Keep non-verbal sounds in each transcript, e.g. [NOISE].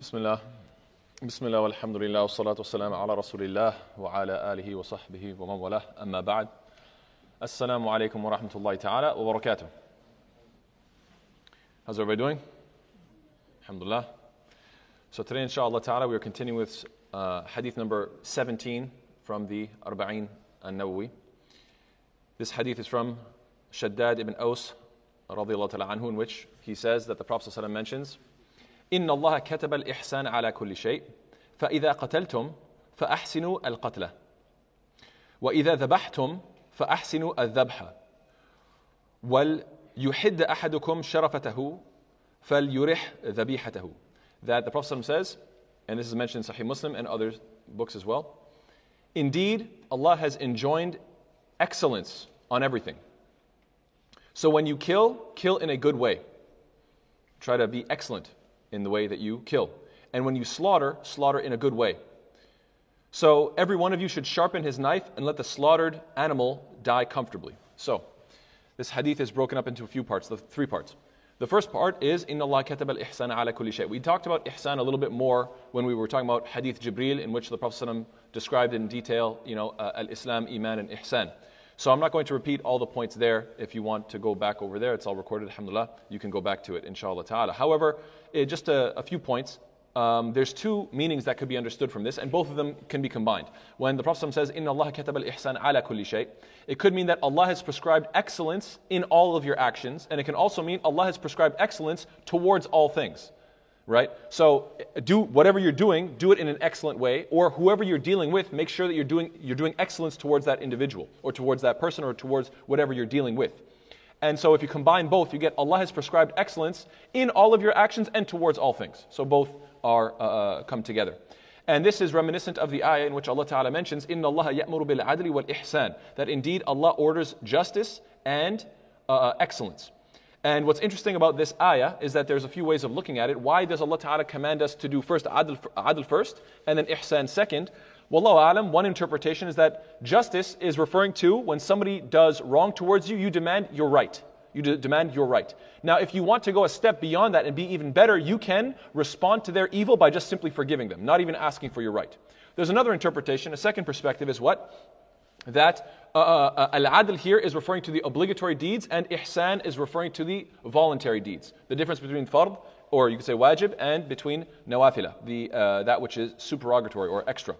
بسم الله بسم الله والحمد لله والصلاة والسلام على رسول الله وعلى آله وصحبه ومن والاه أما بعد السلام عليكم ورحمة الله تعالى وبركاته How's everybody doing? Alhamdulillah. So today inshallah ta'ala we are continuing with uh, hadith number 17 from the Arba'in an-Nawawi. This hadith is from Shaddad ibn Aus radiallahu ta'ala anhu in which he says that the Prophet ﷺ mentions إن الله كتب الإحسان على كل شيء فإذا قتلتم فأحسنوا القتلة وإذا ذبحتم فأحسنوا الذبح وليحد أحدكم شرفته فليرح ذبيحته That the Prophet ﷺ says, and this is mentioned in Sahih Muslim and other books as well, Indeed, Allah has enjoined excellence on everything. So when you kill, kill in a good way. Try to be excellent in the way that you kill. And when you slaughter, slaughter in a good way. So every one of you should sharpen his knife and let the slaughtered animal die comfortably. So this hadith is broken up into a few parts, the three parts. The first part is Inna Allah katab al-ihsan ala kulli shay. We talked about ihsan a little bit more when we were talking about hadith Jibril in which the Prophet described in detail, you know, uh, al-Islam, iman and ihsan. So I'm not going to repeat all the points there. If you want to go back over there, it's all recorded, alhamdulillah. You can go back to it, inshallah ta'ala. However, it, just a, a, few points. Um, there's two meanings that could be understood from this, and both of them can be combined. When the Prophet says, Inna Allah katab al ihsan ala kulli shay, it could mean that Allah has prescribed excellence in all of your actions, and it can also mean Allah has prescribed excellence towards all things right? So do whatever you're doing, do it in an excellent way, or whoever you're dealing with, make sure that you're doing, you're doing excellence towards that individual, or towards that person, or towards whatever you're dealing with. And so if you combine both, you get Allah has prescribed excellence in all of your actions and towards all things. So both are uh, uh come together. And this is reminiscent of the ayah in which Allah Ta'ala mentions, ya'muru bil adli wal ihsan. That indeed Allah orders justice and uh, uh excellence. And what's interesting about this ayah is that there's a few ways of looking at it. Why does Allah Ta'ala command us to do first adl, adl first and then ihsan second? Wallahu alam, one interpretation is that justice is referring to when somebody does wrong towards you, you demand your right. You de- demand your right. Now, if you want to go a step beyond that and be even better, you can respond to their evil by just simply forgiving them, not even asking for your right. There's another interpretation, a second perspective is what? That uh, uh, uh, al-adl here is referring to the obligatory deeds and ihsan is referring to the voluntary deeds. The difference between fard, or you could say wajib, and between nawafila, the, uh, that which is supererogatory or extra.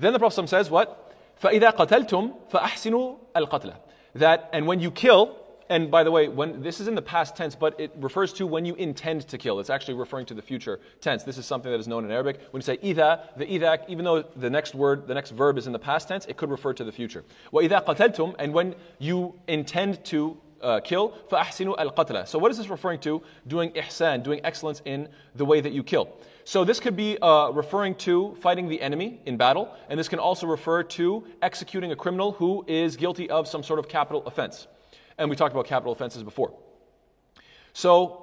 Then the Prophet says what? فَإِذَا قَتَلْتُمْ فَأَحْسِنُوا الْقَتْلَ That, and when you kill, and by the way, when this is in the past tense, but it refers to when you intend to kill. It's actually referring to the future tense. This is something that is known in Arabic. When you say idha, the idha, even though the next word, the next verb is in the past tense, it could refer to the future. وَإِذَا قَتَلْتُمْ And when you intend to uh, kill, فَأَحْسِنُوا الْقَتْلَ So what is this referring to? Doing ihsan, doing excellence in the way that you kill. So this could be uh, referring to fighting the enemy in battle, and this can also refer to executing a criminal who is guilty of some sort of capital offense. And we talked about capital offenses before. So,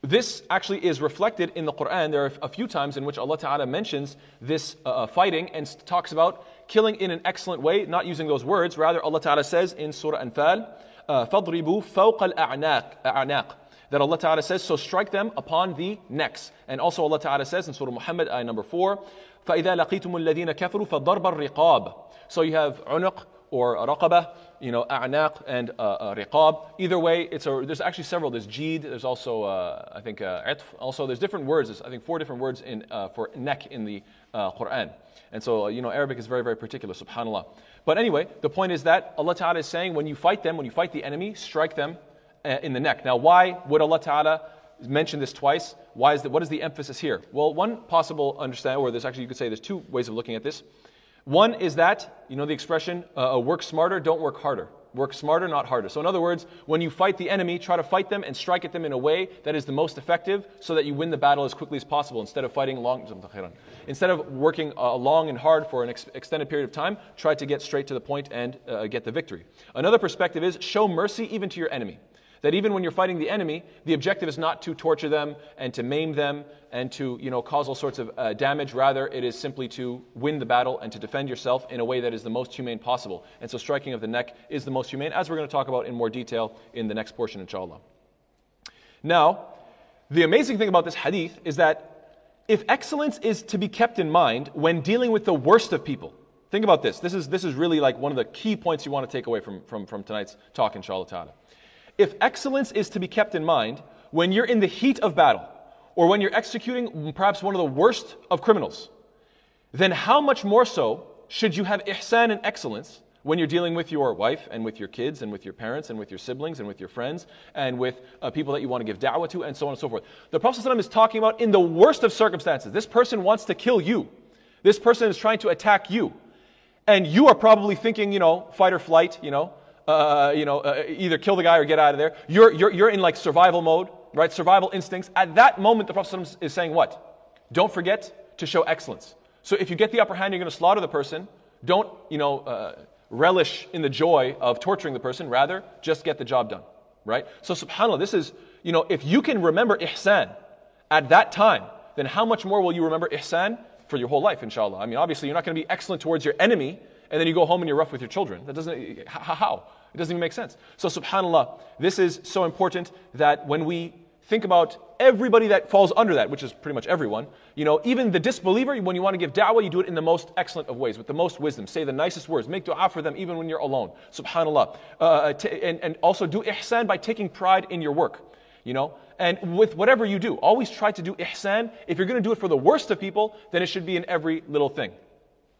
this actually is reflected in the Quran. There are a few times in which Allah Ta'ala mentions this uh, uh fighting and talks about killing in an excellent way, not using those words. Rather, Allah Ta'ala says in Surah Anfal, فَضْرِبُوا فَوْقَ الْأَعْنَاقِ that Allah Ta'ala says, so strike them upon the necks. And also Allah Ta'ala says in Surah Muhammad, ayah number 4, فَإِذَا لَقِيتُمُ الَّذِينَ كَفَرُوا فَضَرْبَ الرِّقَابِ So you have unuq, or raqaba, you know, a'naq and uh, uh, riqab. Either way, it's a, there's actually several. There's jid, there's also, uh, I think, uh, itf. Also, there's different words. There's, I think, four different words in, uh, for neck in the uh, Quran. And so, you know, Arabic is very, very particular, subhanAllah. But anyway, the point is that Allah Ta'ala is saying when you fight them, when you fight the enemy, strike them in the neck. Now, why would Allah Ta'ala mention this twice? Why is that, what is the emphasis here? Well, one possible understanding, or there's actually, you could say there's two ways of looking at this. One is that, you know the expression, uh, uh, work smarter, don't work harder. Work smarter, not harder. So, in other words, when you fight the enemy, try to fight them and strike at them in a way that is the most effective so that you win the battle as quickly as possible instead of fighting long. Instead of working uh, long and hard for an ex- extended period of time, try to get straight to the point and uh, get the victory. Another perspective is show mercy even to your enemy. That even when you're fighting the enemy, the objective is not to torture them and to maim them and to you know, cause all sorts of uh, damage. Rather, it is simply to win the battle and to defend yourself in a way that is the most humane possible. And so, striking of the neck is the most humane, as we're going to talk about in more detail in the next portion, inshallah. Now, the amazing thing about this hadith is that if excellence is to be kept in mind when dealing with the worst of people, think about this. This is, this is really like one of the key points you want to take away from, from, from tonight's talk, inshallah ta'ala. If excellence is to be kept in mind when you're in the heat of battle, or when you're executing perhaps one of the worst of criminals, then how much more so should you have ihsan and excellence when you're dealing with your wife and with your kids and with your parents and with your siblings and with your friends and with uh, people that you want to give da'wah to and so on and so forth. The Prophet ﷺ is talking about in the worst of circumstances. This person wants to kill you. This person is trying to attack you. And you are probably thinking, you know, fight or flight, you know, uh, you know, uh, either kill the guy or get out of there. You're, you're, you're in like survival mode, right? Survival instincts. At that moment, the Prophet is saying what? Don't forget to show excellence. So if you get the upper hand, you're going to slaughter the person. Don't, you know, uh, relish in the joy of torturing the person. Rather, just get the job done, right? So subhanAllah, this is, you know, if you can remember ihsan at that time, then how much more will you remember ihsan for your whole life, inshallah? I mean, obviously, you're not going to be excellent towards your enemy, and then you go home and you're rough with your children. That doesn't, how? It doesn't even make sense. So subhanAllah, this is so important that when we think about everybody that falls under that, which is pretty much everyone. You know, even the disbeliever, when you want to give da'wah, you do it in the most excellent of ways, with the most wisdom. Say the nicest words. Make dua for them even when you're alone. Subhanallah. Uh, t- and, and also do ihsan by taking pride in your work. You know, and with whatever you do, always try to do ihsan. If you're going to do it for the worst of people, then it should be in every little thing.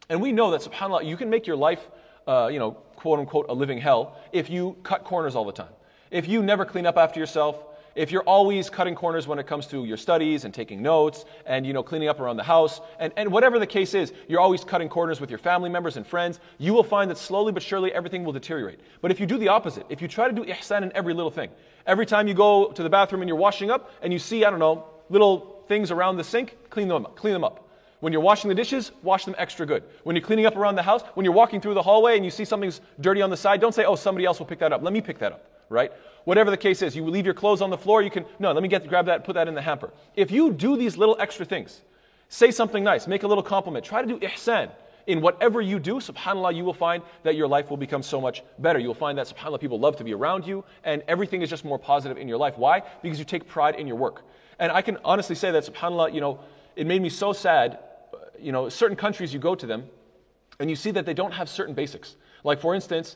And we know that, subhanAllah, you can make your life, uh, you know, quote unquote, a living hell if you cut corners all the time. If you never clean up after yourself, if you're always cutting corners when it comes to your studies and taking notes and you know cleaning up around the house and, and whatever the case is you're always cutting corners with your family members and friends you will find that slowly but surely everything will deteriorate but if you do the opposite if you try to do ihsan in every little thing every time you go to the bathroom and you're washing up and you see i don't know little things around the sink clean them up clean them up when you're washing the dishes, wash them extra good. When you're cleaning up around the house, when you're walking through the hallway and you see something's dirty on the side, don't say, oh, somebody else will pick that up. Let me pick that up, right? Whatever the case is, you leave your clothes on the floor, you can, no, let me get, grab that, put that in the hamper. If you do these little extra things, say something nice, make a little compliment, try to do ihsan. In whatever you do, subhanAllah, you will find that your life will become so much better. You'll find that, subhanAllah, people love to be around you, and everything is just more positive in your life. Why? Because you take pride in your work. And I can honestly say that, subhanAllah, you know, it made me so sad you know, certain countries you go to them and you see that they don't have certain basics. Like, for instance,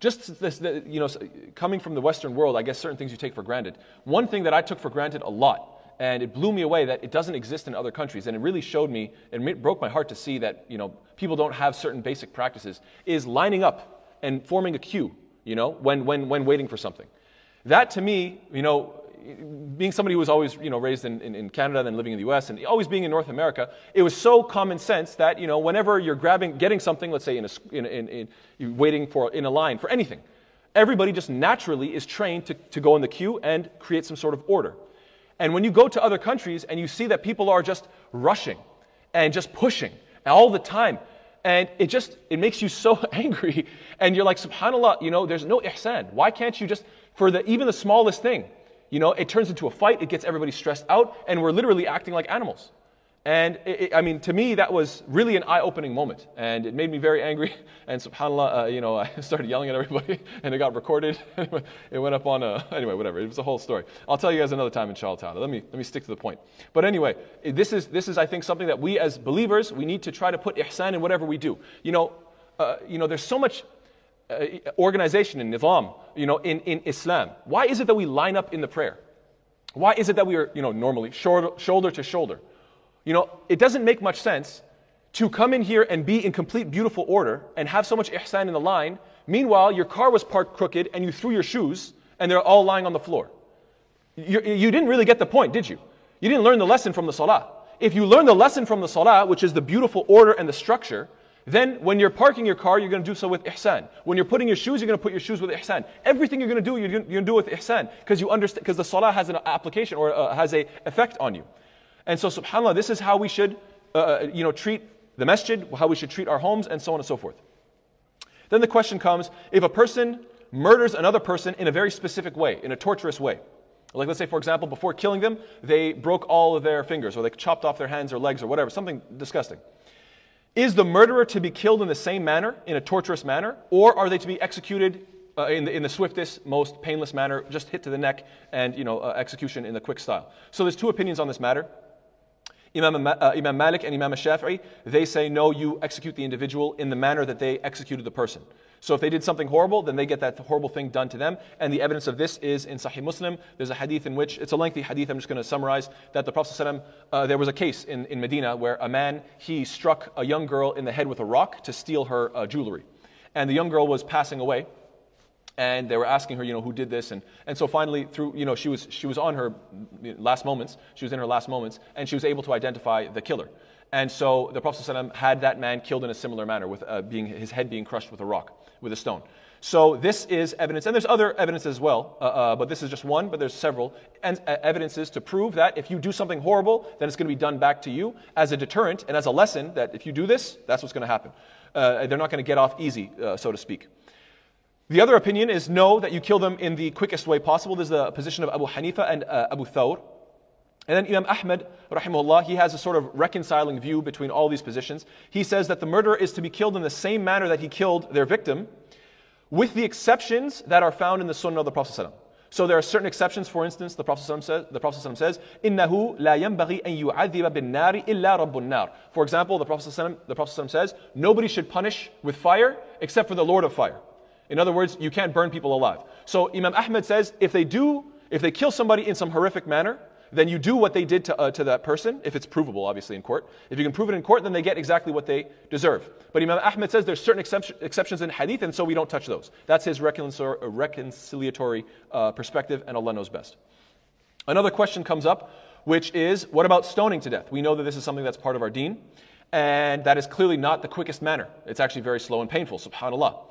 just this, you know, coming from the Western world, I guess certain things you take for granted. One thing that I took for granted a lot, and it blew me away that it doesn't exist in other countries, and it really showed me, it broke my heart to see that, you know, people don't have certain basic practices, is lining up and forming a queue, you know, when, when, when waiting for something. That to me, you know, being somebody who was always you know, raised in, in, in, Canada, then living in the US, and always being in North America, it was so common sense that you know, whenever you're grabbing, getting something, let's say in a, in, in, in, you're waiting for, in a line for anything, everybody just naturally is trained to, to go in the queue and create some sort of order. And when you go to other countries and you see that people are just rushing and just pushing all the time, and it just it makes you so [LAUGHS] angry and you're like subhanallah you know there's no ihsan why can't you just for the even the smallest thing you know, it turns into a fight, it gets everybody stressed out, and we're literally acting like animals. And it, it, I mean, to me, that was really an eye opening moment. And it made me very angry. [LAUGHS] And subhanAllah, uh, you know, [LAUGHS] I started yelling at everybody, [LAUGHS] and it got recorded. it went up on a, anyway, whatever. It was a whole story. I'll tell you guys another time, inshallah Let me, let me stick to the point. But anyway, this is, this is, I think, something that we as believers, we need to try to put ihsan in whatever we do. You know, uh, you know there's so much uh, organization in nizam, you know, in, in Islam. Why is it that we line up in the prayer? Why is it that we are, you know, normally shoulder, shoulder to shoulder? You know, it doesn't make much sense to come in here and be in complete beautiful order and have so much ihsan in the line. Meanwhile, your car was parked crooked and you threw your shoes and they're all lying on the floor. You, you didn't really get the point, did you? You didn't learn the lesson from the salah. If you learn the lesson from the salah, which is the beautiful order and the structure, then, when you're parking your car, you're going to do so with ihsan. When you're putting your shoes, you're going to put your shoes with ihsan. Everything you're going to do, you're going to do with ihsan because you understand because the salah has an application or uh, has a effect on you. And so, subhanallah, this is how we should, uh, uh, you know, treat the masjid, how we should treat our homes, and so on and so forth. Then the question comes: if a person murders another person in a very specific way, in a torturous way. Like, let's say, for example, before killing them, they broke all of their fingers, or they chopped off their hands or legs, or whatever, something disgusting. Is the murderer to be killed in the same manner, in a torturous manner, or are they to be executed uh, in, the, in the swiftest, most painless manner, just hit to the neck and you know, uh, execution in the quick style. So there's two opinions on this matter. Imam, uh, Imam Malik and Imam Shafi'i, they say no, you execute the individual in the manner that they executed the person. So if they did something horrible, then they get that horrible thing done to them. And the evidence of this is in Sahih Muslim. There's a hadith in which, it's a lengthy hadith, I'm just going to summarize, that the Prophet ﷺ, uh, there was a case in, in Medina where a man, he struck a young girl in the head with a rock to steal her uh, jewelry. And the young girl was passing away and they were asking her, you know, who did this, and, and so finally, through, you know, she was she was on her last moments, she was in her last moments, and she was able to identify the killer. And so the Prophet ﷺ had that man killed in a similar manner, with uh, being his head being crushed with a rock with a stone. So this is evidence, and there's other evidence as well, uh, uh, but this is just one, but there's several and, uh, evidences to prove that if you do something horrible, then it's going to be done back to you as a deterrent and as a lesson that if you do this, that's what's going to happen. Uh, they're not going to get off easy, uh, so to speak. The other opinion is no, that you kill them in the quickest way possible. This is the position of Abu Hanifa and uh, Abu Thawr. And then Imam Ahmed, rahimahullah, he has a sort of reconciling view between all these positions. He says that the murderer is to be killed in the same manner that he killed their victim, with the exceptions that are found in the Sunnah of the Prophet. So there are certain exceptions. For instance, the Prophet says, the Prophet says, إِنَّهُ لَا يَنْبَغِي أَن يُعَذِّبَ بِالنَّارِ إِلَّا رَبُّ النَّارِ For example, the Prophet, the Prophet says, nobody should punish with fire except for the Lord of fire. In other words, you can't burn people alive. So Imam Ahmed says, if they do, if they kill somebody in some horrific manner, then you do what they did to, uh, to that person, if it's provable, obviously, in court. If you can prove it in court, then they get exactly what they deserve. But Imam Ahmed says there's certain exceptions in hadith, and so we don't touch those. That's his reconciliatory uh, perspective, and Allah knows best. Another question comes up, which is what about stoning to death? We know that this is something that's part of our deen, and that is clearly not the quickest manner. It's actually very slow and painful, subhanAllah.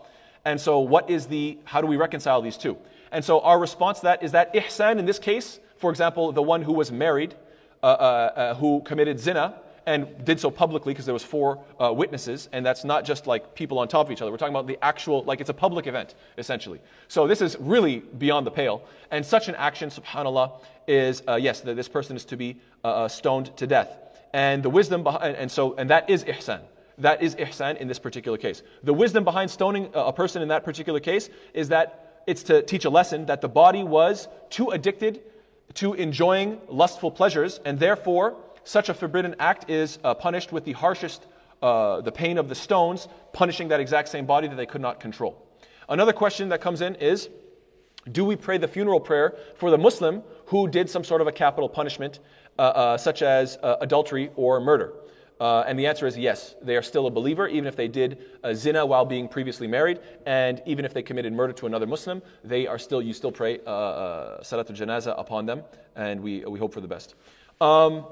And so, what is the, how do we reconcile these two? And so, our response to that is that ihsan in this case for example, the one who was married, uh, uh, uh, who committed zina, and did so publicly because there was four uh, witnesses and that's not just like people on top of each other. We're talking about the actual like it's a public event essentially. So this is really beyond the pale. And such an action subhanallah is uh, yes that this person is to be uh, stoned to death. And the wisdom behind and so and that is ihsan that is ihsan in this particular case the wisdom behind stoning a person in that particular case is that it's to teach a lesson that the body was too addicted to enjoying lustful pleasures, and therefore such a forbidden act is uh, punished with the harshest, uh, the pain of the stones, punishing that exact same body that they could not control. Another question that comes in is do we pray the funeral prayer for the Muslim who did some sort of a capital punishment, uh, uh such as uh, adultery or murder? Uh, and the answer is yes. They are still a believer, even if they did zina while being previously married, and even if they committed murder to another Muslim, they are still. You still pray uh, uh, salatul janaza upon them, and we we hope for the best. Um,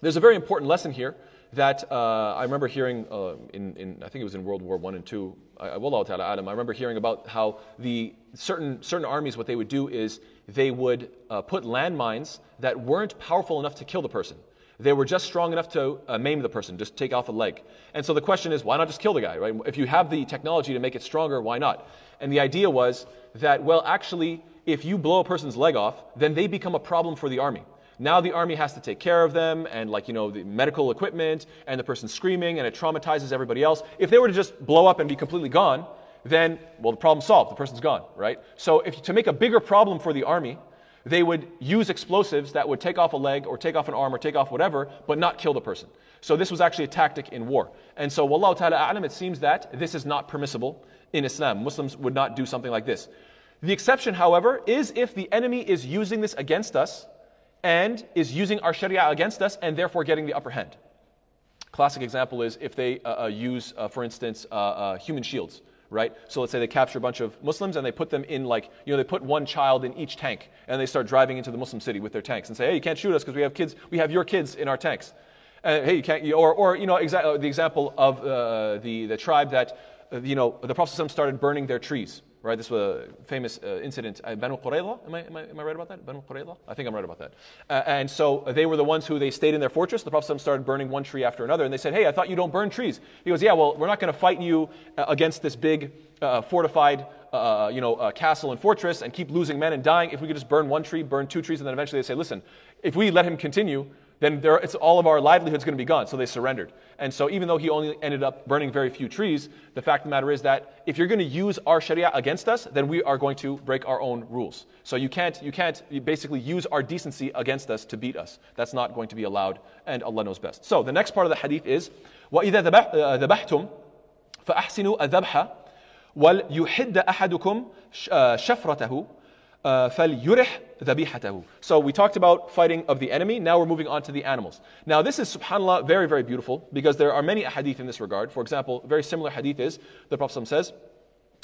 there's a very important lesson here that uh, I remember hearing uh, in, in, I think it was in World War One and Two. I, I remember hearing about how the certain certain armies what they would do is they would uh, put landmines that weren't powerful enough to kill the person. They were just strong enough to uh, maim the person, just take off a leg. And so the question is, why not just kill the guy, right? If you have the technology to make it stronger, why not? And the idea was that, well, actually, if you blow a person's leg off, then they become a problem for the army. Now the army has to take care of them and like, you know, the medical equipment and the person screaming and it traumatizes everybody else. If they were to just blow up and be completely gone, then, well, the problem's solved. The person's gone, right? So if, to make a bigger problem for the army, they would use explosives that would take off a leg or take off an arm or take off whatever, but not kill the person. So this was actually a tactic in war. And so, wallahu ta'ala a'lam, it seems that this is not permissible in Islam. Muslims would not do something like this. The exception, however, is if the enemy is using this against us and is using our sharia against us and therefore getting the upper hand. Classic example is if they uh, uh, use, uh, for instance, uh, uh, human shields right? So let's say they capture a bunch of Muslims and they put them in like, you know, they put one child in each tank and they start driving into the Muslim city with their tanks and say, hey, you can't shoot us because we have kids, we have your kids in our tanks. Uh, hey, you can't, or, or you know, exa- uh, the example of uh, the, the tribe that, uh, you know, the Prophet started burning their trees, right? This was a famous uh, incident. Uh, Banu Qurayza, am I, am, I, am I right about that? Banu Qurayza? I think I'm right about that. Uh, and so they were the ones who they stayed in their fortress. The Prophet started burning one tree after another. And they said, hey, I thought you don't burn trees. He goes, yeah, well, we're not going to fight you uh, against this big uh, fortified uh, you know, castle and fortress and keep losing men and dying. If we could just burn one tree, burn two trees, and then eventually they say, listen, if we let him continue, then there, it's all of our livelihood's going to be gone. So they surrendered. And so even though he only ended up burning very few trees, the fact of the matter is that if you're going to use our sharia against us, then we are going to break our own rules. So you can't, you can't basically use our decency against us to beat us. That's not going to be allowed, and Allah knows best. So the next part of the hadith is, وَإِذَا ذَبَحْتُمْ فَأَحْسِنُوا الذَّبْحَ وَلْيُحِدَّ أَحَدُكُمْ شَفْرَتَهُ فَلْيُرِحْ ذَبِيحَتَهُ So we talked about fighting of the enemy. Now we're moving on to the animals. Now this is, subhanAllah, very, very beautiful because there are many hadith in this regard. For example, very similar hadith is, the Prophet says,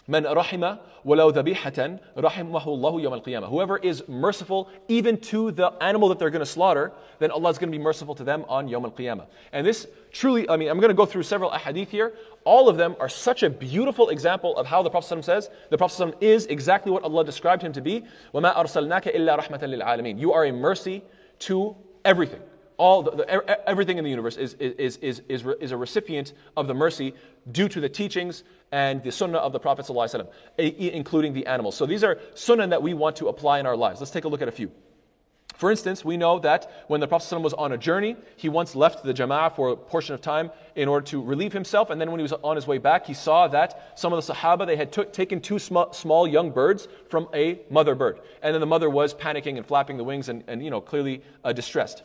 من رحم ولو ذبيحة رحمه الله يوم القيامة. Whoever is merciful even to the animal that they're going to slaughter, then Allah is going to be merciful to them on Yom al-Qiyamah. And this truly, I mean, I'm going to go through several ahadith here. All of them are such a beautiful example of how the Prophet says the Prophet is exactly what Allah described him to be. وَمَا أَرْسَلْنَاكَ إِلَّا رَحْمَةً لِلْعَالَمِينَ. You are a mercy to everything all the, the, everything in the universe is, is, is, is, is a recipient of the mercy due to the teachings and the sunnah of the Prophet ﷺ, including the animals. So these are sunnah that we want to apply in our lives. Let's take a look at a few. For instance, we know that when the Prophet was on a journey, he once left the Jama'ah for a portion of time in order to relieve himself. And then when he was on his way back, he saw that some of the Sahaba, they had t- taken two sm- small young birds from a mother bird. And then the mother was panicking and flapping the wings and, and you know, clearly uh, distressed.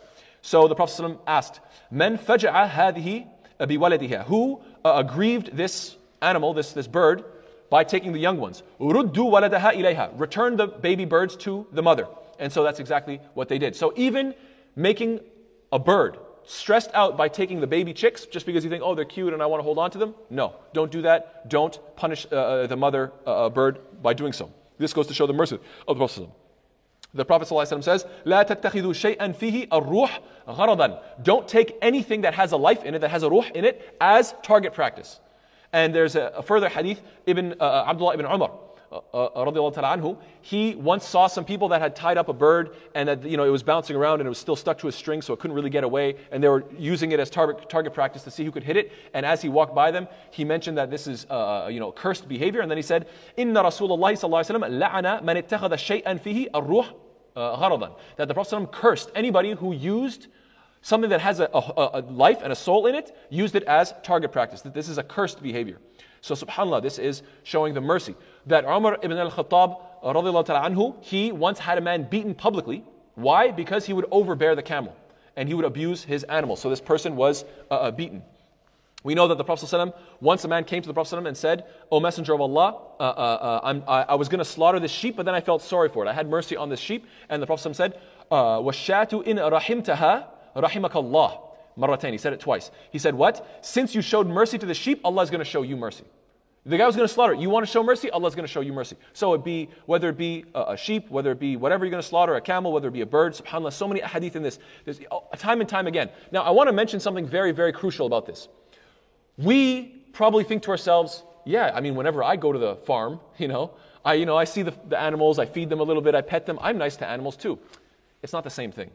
So the Prophet asked, Men faja'a hadihi biwaladiha. Who uh, aggrieved this animal, this, this bird, by taking the young ones? Ruddu waladaha ilayha. Return the baby birds to the mother. And so that's exactly what they did. So even making a bird stressed out by taking the baby chicks just because you think, oh, they're cute and I want to hold on to them? No, don't do that. Don't punish uh, uh the mother uh, bird by doing so. This goes to show the mercy of the Prophet. The Prophet ﷺ says, لا تتخذوا شيئا فيه الروح غرضا. Don't take anything that has a life in it, that has a ruh in it, as target practice. And there's a, a further hadith, Ibn uh, uh Abdullah ibn Umar, uh, uh, anhu, he once saw some people that had tied up a bird and that you know it was bouncing around and it was still stuck to a string so it couldn't really get away and they were using it as target, target practice to see who could hit it and as he walked by them he mentioned that this is uh, uh you know cursed behavior and then he said inna rasulullah sallallahu alaihi wasallam la'ana man ittakhadha shay'an fihi ar-ruh gharadan that the prophet cursed anybody who used something that has a, a, a, life and a soul in it, used it as target practice. That this is a cursed behavior. So subhanAllah, this is showing the mercy. That Umar ibn al-Khattab, anhu, he once had a man beaten publicly. Why? Because he would overbear the camel and he would abuse his animal. So this person was uh, uh beaten. We know that the Prophet ﷺ, once a man came to the Prophet ﷺ and said, O Messenger of Allah, uh, uh, uh I, I was going to slaughter this sheep, but then I felt sorry for it. I had mercy on this sheep. And the Prophet ﷺ said, وَالشَّاتُ إِن رَحِمْتَهَا rahimakallah. Marratain. He said it twice. He said, What? Since you showed mercy to the sheep, Allah is going to show you mercy. The guy was going to slaughter it. You want to show mercy? Allah is going to show you mercy. So it be whether it be a, a, sheep, whether it be whatever you're going to slaughter, a camel, whether it be a bird. Subhanallah, so many hadith in this. There's oh, time and time again. Now I want to mention something very, very crucial about this. We probably think to ourselves, yeah, I mean, whenever I go to the farm, [LAUGHS] you know, I, you know, I see the, the animals, I feed them a little bit, I pet them. I'm nice to animals too. It's not the same thing.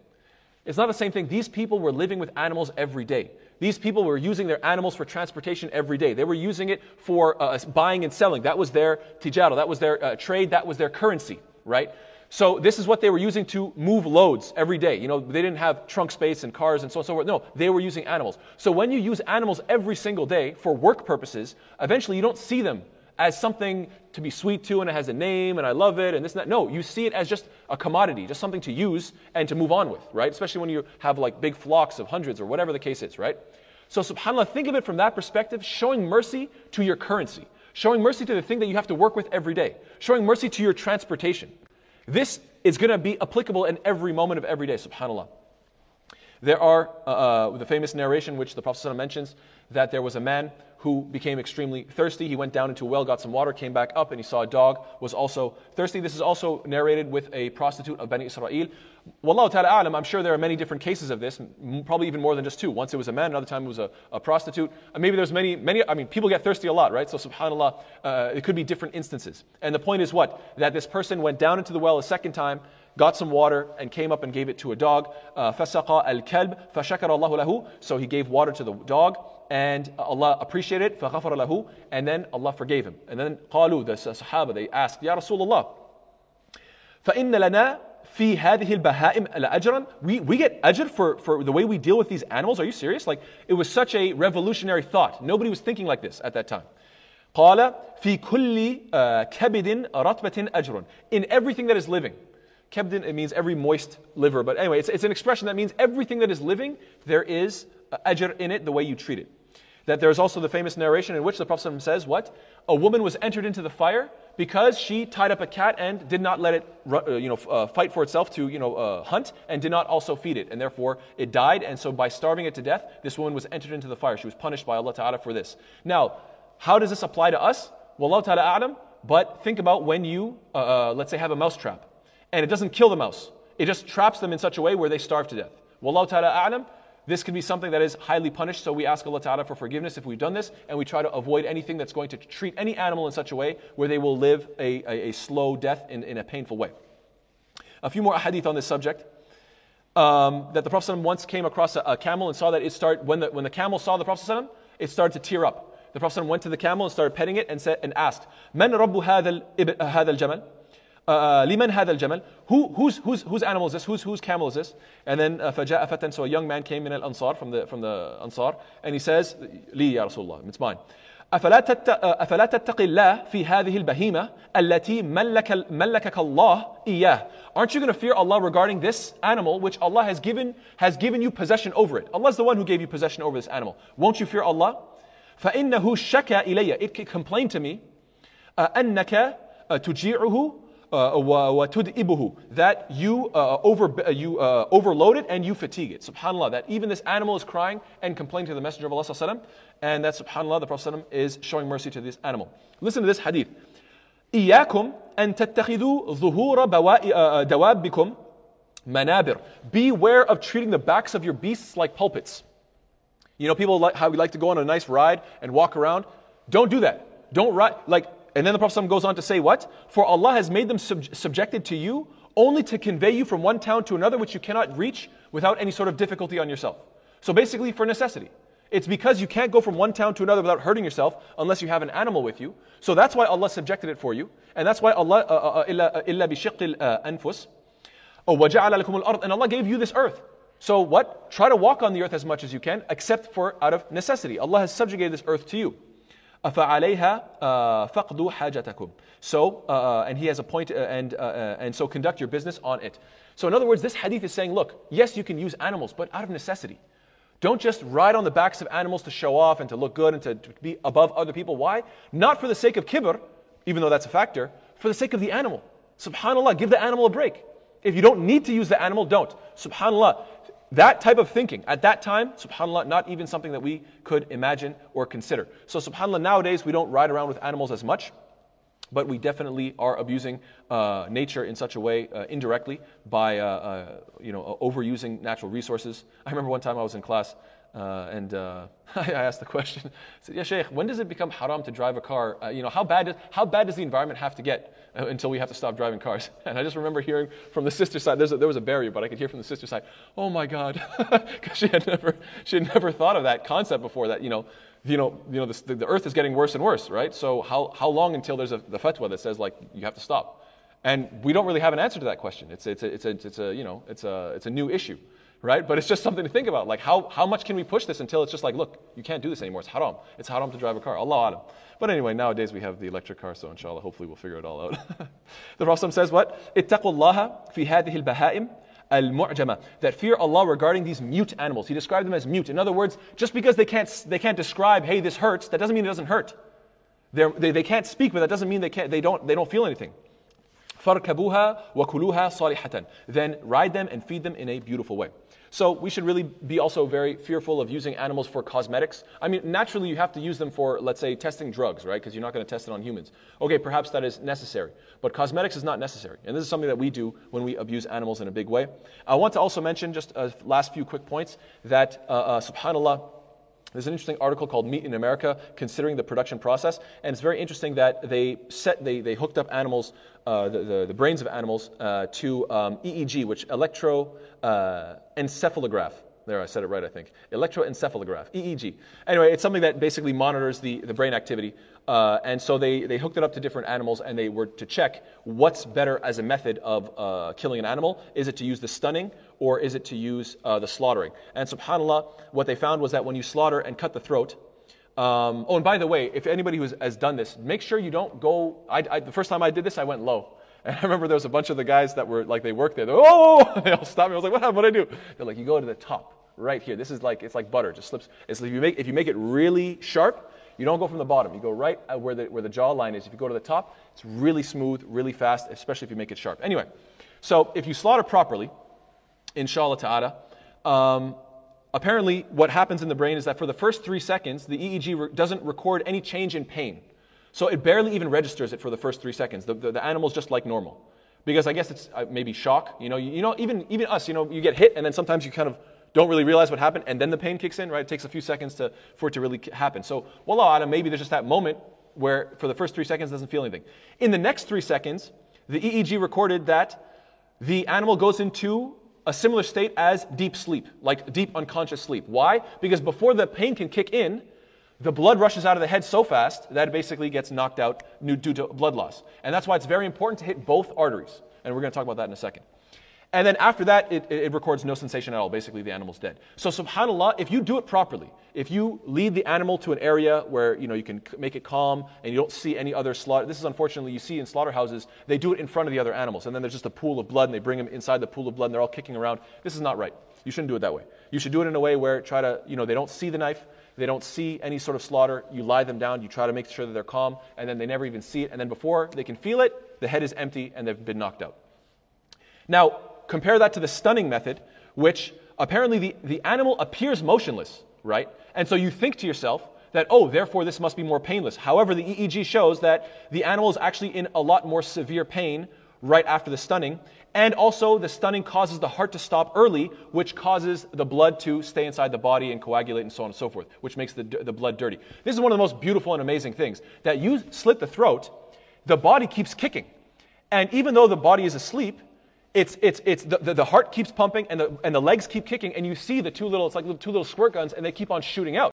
It's not the same thing. These people were living with animals every day. These people were using their animals for transportation every day. They were using it for uh, buying and selling. That was their tijara. That was their uh, trade. That was their currency, right? So this is what they were using to move loads every day. You know, they didn't have trunk space and cars and so on and so forth. No, they were using animals. So when you use animals every single day for work purposes, eventually you don't see them as something to be sweet to and it has a name and I love it and this and that. No, you see it as just a commodity, just something to use and to move on with, right? Especially when you have like big flocks of hundreds or whatever the case is, right? So subhanAllah, think of it from that perspective, showing mercy to your currency, showing mercy to the thing that you have to work with every day, showing mercy to your transportation. This is going to be applicable in every moment of every day, subhanAllah. There are uh, uh, the famous narration which the Prophet mentions that there was a man who became extremely thirsty. He went down into a well, got some water, came back up, and he saw a dog was also thirsty. This is also narrated with a prostitute of Bani Israel. Wallahu ta'ala alam, I'm sure there are many different cases of this, probably even more than just two. Once it was a man, another time it was a, a prostitute. And maybe there's many, many, I mean, people get thirsty a lot, right? So subhanAllah, uh, it could be different instances. And the point is what? That this person went down into the well a second time, got some water and came up and gave it to a dog. فَسَقَى الْكَلْبِ فَشَكَرَ اللَّهُ لَهُ So he gave water to the dog and Allah appreciated it, فَغَفَرَ لَهُ And then Allah forgave him. And then قالوا, the Sahaba, they asked, Ya Rasulullah, فَإِنَّ لَنَا في هذه البهائم لأجرا we, we get ajr for, for the way we deal with these animals are you serious like it was such a revolutionary thought nobody was thinking like this at that time قال في كل كبد رطبة أجر in everything that is living Kebdin, it means every moist liver. But anyway, it's, it's, an expression that means everything that is living, there is ajr in it, the way you treat it. That there's also the famous narration in which the Prophet says, What? A woman was entered into the fire because she tied up a cat and did not let it uh, you know, uh, fight for itself to you know, uh, hunt and did not also feed it. And therefore it died. And so by starving it to death, this woman was entered into the fire. She was punished by Allah Ta'ala for this. Now, how does this apply to us? Wallahu Ta'ala a'lam. But think about when you, uh, uh, let's say, have a mouse trap and it doesn't kill the mouse. It just traps them in such a way where they starve to death. Wallahu ta'ala a'lam. This could be something that is highly punished, so we ask Allah Ta'ala for forgiveness if we've done this, and we try to avoid anything that's going to treat any animal in such a way where they will live a, a, a slow death in, in a painful way. A few more hadith on this subject. Um, that the Prophet once came across a, a, camel and saw that it start when the, when the camel saw the Prophet it started to tear up. The Prophet went to the camel and started petting it and said and asked, "Man rabbu hadal hadal? الجمل? لمن هذا الجمل who, whose, whose, whose animal is this whose, whose camel is this and then uh, فجاء فتى so a young man came in al-Ansar from the, from the Ansar and he says لي يا رسول الله it's mine أفلا, تت... أفلا تتقي الله في هذه البهيمة التي ملك, ملكك الله إياه Aren't you going to fear Allah regarding this animal which Allah has given, has given you possession over it? Allah is the one who gave you possession over this animal. Won't you fear Allah? فإنه شكى إلي It complained to me أنك تجيعه وَتُدْئِبُهُ That you, uh, over, uh, you uh, overload it and you fatigue it. SubhanAllah, that even this animal is crying and complaining to the Messenger of Allah and that SubhanAllah, the Prophet is showing mercy to this animal. Listen to this hadith. إياكم أن تتخذوا ظهور دوابكم manabir. Beware of treating the backs of your beasts like pulpits. You know, people like how we like to go on a nice ride and walk around. Don't do that. Don't ride like and then the Prophet goes on to say, What? For Allah has made them sub- subjected to you only to convey you from one town to another, which you cannot reach without any sort of difficulty on yourself. So basically, for necessity. It's because you can't go from one town to another without hurting yourself unless you have an animal with you. So that's why Allah subjected it for you. And that's why Allah, uh, uh, uh illa uh, uh, anfus. Oh, and Allah gave you this earth. So what? Try to walk on the earth as much as you can, except for out of necessity. Allah has subjugated this earth to you. أفعليها فقد حاجتكم. So, uh, uh, and he has appointed, uh, and, uh, uh, and so conduct your business on it. So, in other words, this hadith is saying, look, yes, you can use animals, but out of necessity. Don't just ride on the backs of animals to show off and to look good and to, to be above other people. Why? Not for the sake of kibr, even though that's a factor, for the sake of the animal. Subhanallah, give the animal a break. If you don't need to use the animal, don't. Subhanallah, that type of thinking at that time, subhanAllah, not even something that we could imagine or consider. So, subhanAllah, nowadays we don't ride around with animals as much, but we definitely are abusing uh, nature in such a way uh, indirectly by uh, uh you know, overusing natural resources. I remember one time I was in class uh, and uh, [LAUGHS] I asked the question, I said, Yeah, Shaykh, when does it become haram to drive a car? Uh, you know, how bad, does, how bad does the environment have to get uh, until we have to stop driving cars? [LAUGHS] And I just remember hearing from the sister side, a, there was a barrier, but I could hear from the sister side, oh my God, [LAUGHS] because she, had never, she had never thought of that concept before that, you know, you know, you know the, the earth is getting worse and worse, right? So how, how long until there's a, the fatwa that says, like, you have to stop? And we don't really have an answer to that question. It's, it's, a, it's, a, it's, a, you know, it's, a, it's a new issue right? But it's just something to think about. Like, how, how much can we push this until it's just like, look, you can't do this anymore. It's haram. It's haram to drive a car. Allah a'lam. But anyway, nowadays we have the electric car, so inshallah, hopefully we'll figure it all out. [LAUGHS] the Prophet says what? Ittaqullaha fi hadhihi al-baha'im al-mu'jama. That fear Allah regarding these mute animals. He described them as mute. In other words, just because they can't, they can't describe, hey, this hurts, that doesn't mean it doesn't hurt. They they they can't speak, but that doesn't mean they, can't, they, don't, they don't feel anything. فَارْكَبُوهَا وَكُلُوهَا صَالِحَةً Then ride them and feed them in a beautiful way. So we should really be also very fearful of using animals for cosmetics. I mean, naturally you have to use them for, let's say, testing drugs, right? Because you're not going to test it on humans. Okay, perhaps that is necessary. But cosmetics is not necessary. And this is something that we do when we abuse animals in a big way. I want to also mention just a last few quick points that, uh, uh, subhanAllah, there's an interesting article called Meat in America, considering the production process, and it's very interesting that they set they, they hooked up animals, uh, the, the, the, brains of animals, uh, to um, EEG, which electroencephalograph. Uh, There, I said it right, I think. Electroencephalograph, EEG. Anyway, it's something that basically monitors the, the brain activity. Uh, and so they, they hooked it up to different animals and they were to check what's better as a method of uh, killing an animal. Is it to use the stunning or is it to use uh, the slaughtering? And subhanAllah, what they found was that when you slaughter and cut the throat, um, oh, and by the way, if anybody who has done this, make sure you don't go. I, I, the first time I did this, I went low. [LAUGHS] And I remember there was a bunch of the guys that were like, they worked there. They're, oh, [LAUGHS] they all stopped me. I was like, what happened? What I do? They're like, you go to the top, right here. This is like, it's like butter, it just slips. It's like if you make, if you make it really sharp, you don't go from the bottom. You go right where the, where the jaw line is. If you go to the top, it's really smooth, really fast, especially if you make it sharp. Anyway, so if you slaughter properly, inshallah ta'ala, um, apparently what happens in the brain is that for the first three seconds, the EEG re- doesn't record any change in pain. So it barely even registers it for the first three seconds. The, the, the animal's just like normal. Because I guess it's uh, maybe shock. You know, you, you, know, even, even us, you know, you get hit and then sometimes you kind of don't really realize what happened and then the pain kicks in, right? It takes a few seconds to, for it to really happen. So, wallah maybe there's just that moment where for the first three seconds doesn't feel anything. In the next three seconds, the EEG recorded that the animal goes into a similar state as deep sleep, like deep unconscious sleep. Why? Because before the pain can kick in, the blood rushes out of the head so fast that it basically gets knocked out due to blood loss. And that's why it's very important to hit both arteries. And we're going to talk about that in a second. And then after that, it, it, records no sensation at all. Basically, the animal's dead. So, subhanAllah, if you do it properly, if you lead the animal to an area where you know you can make it calm and you don't see any other slaughter, this is unfortunately you see in slaughterhouses, they do it in front of the other animals, and then there's just a pool of blood, and they bring them inside the pool of blood, and they're all kicking around. This is not right. You shouldn't do it that way. You should do it in a way where try to you know they don't see the knife, they don't see any sort of slaughter. You lie them down, you try to make sure that they're calm, and then they never even see it, and then before they can feel it, the head is empty and they've been knocked out. Now, compare that to the stunning method, which apparently the, the animal appears motionless, right? And so you think to yourself that, oh, therefore this must be more painless. However, the EEG shows that the animal is actually in a lot more severe pain right after the stunning. And also, the stunning causes the heart to stop early, which causes the blood to stay inside the body and coagulate and so on and so forth, which makes the, the blood dirty. This is one of the most beautiful and amazing things that you slit the throat, the body keeps kicking. And even though the body is asleep, it's, it's, it's the, the, the, heart keeps pumping and the, and the legs keep kicking, and you see the two little, it's like two little squirt guns, and they keep on shooting out.